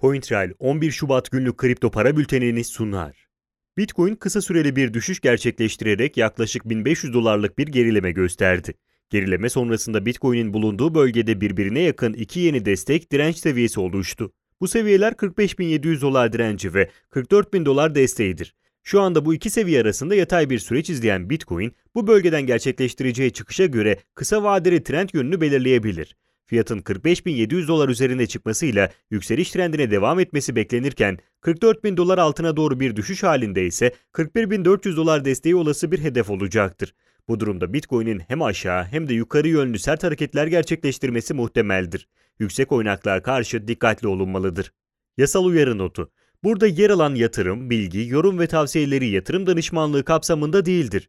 CoinTrail 11 Şubat günlük kripto para bültenini sunar. Bitcoin kısa süreli bir düşüş gerçekleştirerek yaklaşık 1500 dolarlık bir gerileme gösterdi. Gerileme sonrasında Bitcoin'in bulunduğu bölgede birbirine yakın iki yeni destek direnç seviyesi oluştu. Bu seviyeler 45.700 dolar direnci ve 44.000 dolar desteğidir. Şu anda bu iki seviye arasında yatay bir süreç izleyen Bitcoin, bu bölgeden gerçekleştireceği çıkışa göre kısa vadeli trend yönünü belirleyebilir. Fiyatın 45.700 dolar üzerine çıkmasıyla yükseliş trendine devam etmesi beklenirken 44.000 dolar altına doğru bir düşüş halinde ise 41.400 dolar desteği olası bir hedef olacaktır. Bu durumda Bitcoin'in hem aşağı hem de yukarı yönlü sert hareketler gerçekleştirmesi muhtemeldir. Yüksek oynaklığa karşı dikkatli olunmalıdır. Yasal uyarı notu. Burada yer alan yatırım, bilgi, yorum ve tavsiyeleri yatırım danışmanlığı kapsamında değildir.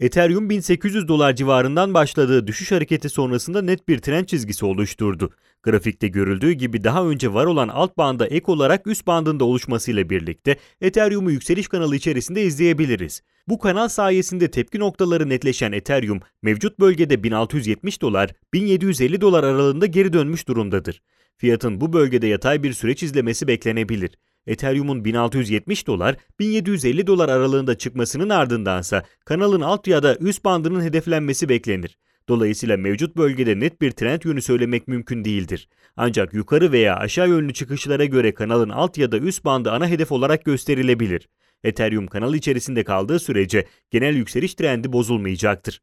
Ethereum 1800 dolar civarından başladığı düşüş hareketi sonrasında net bir trend çizgisi oluşturdu. Grafikte görüldüğü gibi daha önce var olan alt banda ek olarak üst bandında oluşmasıyla birlikte Ethereum'u yükseliş kanalı içerisinde izleyebiliriz. Bu kanal sayesinde tepki noktaları netleşen Ethereum mevcut bölgede 1670 dolar 1750 dolar aralığında geri dönmüş durumdadır. Fiyatın bu bölgede yatay bir süreç izlemesi beklenebilir. Ethereum'un 1670 dolar 1750 dolar aralığında çıkmasının ardındansa kanalın alt ya da üst bandının hedeflenmesi beklenir. Dolayısıyla mevcut bölgede net bir trend yönü söylemek mümkün değildir. Ancak yukarı veya aşağı yönlü çıkışlara göre kanalın alt ya da üst bandı ana hedef olarak gösterilebilir. Ethereum kanal içerisinde kaldığı sürece genel yükseliş trendi bozulmayacaktır.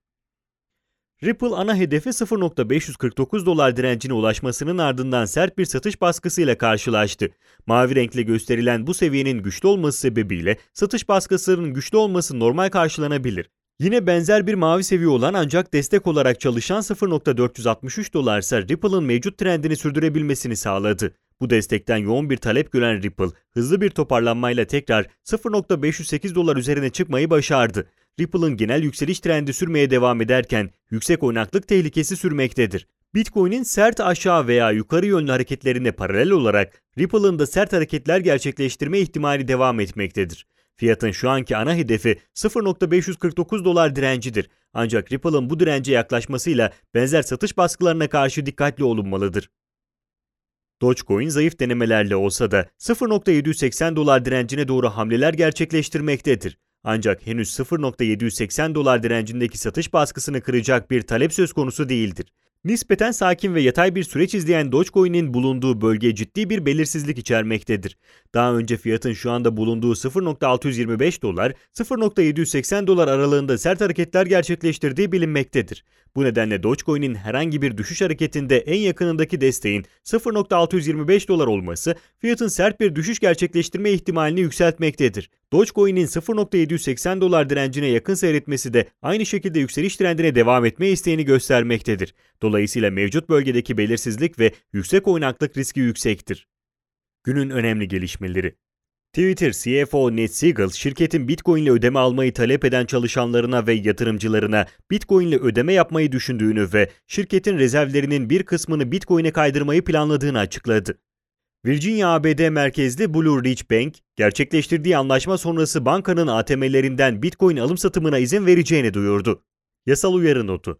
Ripple ana hedefi 0.549 dolar direncine ulaşmasının ardından sert bir satış baskısıyla karşılaştı. Mavi renkle gösterilen bu seviyenin güçlü olması sebebiyle satış baskısının güçlü olması normal karşılanabilir. Yine benzer bir mavi seviye olan ancak destek olarak çalışan 0.463 dolarsa Ripple'ın mevcut trendini sürdürebilmesini sağladı. Bu destekten yoğun bir talep gören Ripple, hızlı bir toparlanmayla tekrar 0.508 dolar üzerine çıkmayı başardı. Ripple'ın genel yükseliş trendi sürmeye devam ederken yüksek oynaklık tehlikesi sürmektedir. Bitcoin'in sert aşağı veya yukarı yönlü hareketlerine paralel olarak Ripple'ın da sert hareketler gerçekleştirme ihtimali devam etmektedir. Fiyatın şu anki ana hedefi 0.549 dolar direncidir. Ancak Ripple'ın bu dirence yaklaşmasıyla benzer satış baskılarına karşı dikkatli olunmalıdır. Dogecoin zayıf denemelerle olsa da 0.780 dolar direncine doğru hamleler gerçekleştirmektedir. Ancak henüz 0.780 dolar direncindeki satış baskısını kıracak bir talep söz konusu değildir. Nispeten sakin ve yatay bir süreç izleyen Dogecoin'in bulunduğu bölge ciddi bir belirsizlik içermektedir. Daha önce fiyatın şu anda bulunduğu 0.625 dolar, 0.780 dolar aralığında sert hareketler gerçekleştirdiği bilinmektedir. Bu nedenle Dogecoin'in herhangi bir düşüş hareketinde en yakınındaki desteğin 0.625 dolar olması fiyatın sert bir düşüş gerçekleştirme ihtimalini yükseltmektedir. Dogecoin'in 0.780 dolar direncine yakın seyretmesi de aynı şekilde yükseliş trendine devam etme isteğini göstermektedir. Dolayısıyla mevcut bölgedeki belirsizlik ve yüksek oynaklık riski yüksektir. Günün önemli gelişmeleri Twitter CFO Ned Siegel, şirketin Bitcoin ile ödeme almayı talep eden çalışanlarına ve yatırımcılarına Bitcoin ile ödeme yapmayı düşündüğünü ve şirketin rezervlerinin bir kısmını Bitcoin'e kaydırmayı planladığını açıkladı. Virginia ABD merkezli Blue Ridge Bank, gerçekleştirdiği anlaşma sonrası bankanın ATM'lerinden Bitcoin alım satımına izin vereceğini duyurdu. Yasal uyarı notu.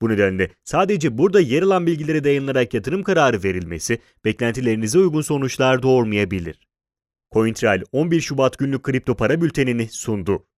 Bu nedenle sadece burada yer alan bilgilere dayanılarak yatırım kararı verilmesi beklentilerinize uygun sonuçlar doğurmayabilir. CoinTrail 11 Şubat günlük kripto para bültenini sundu.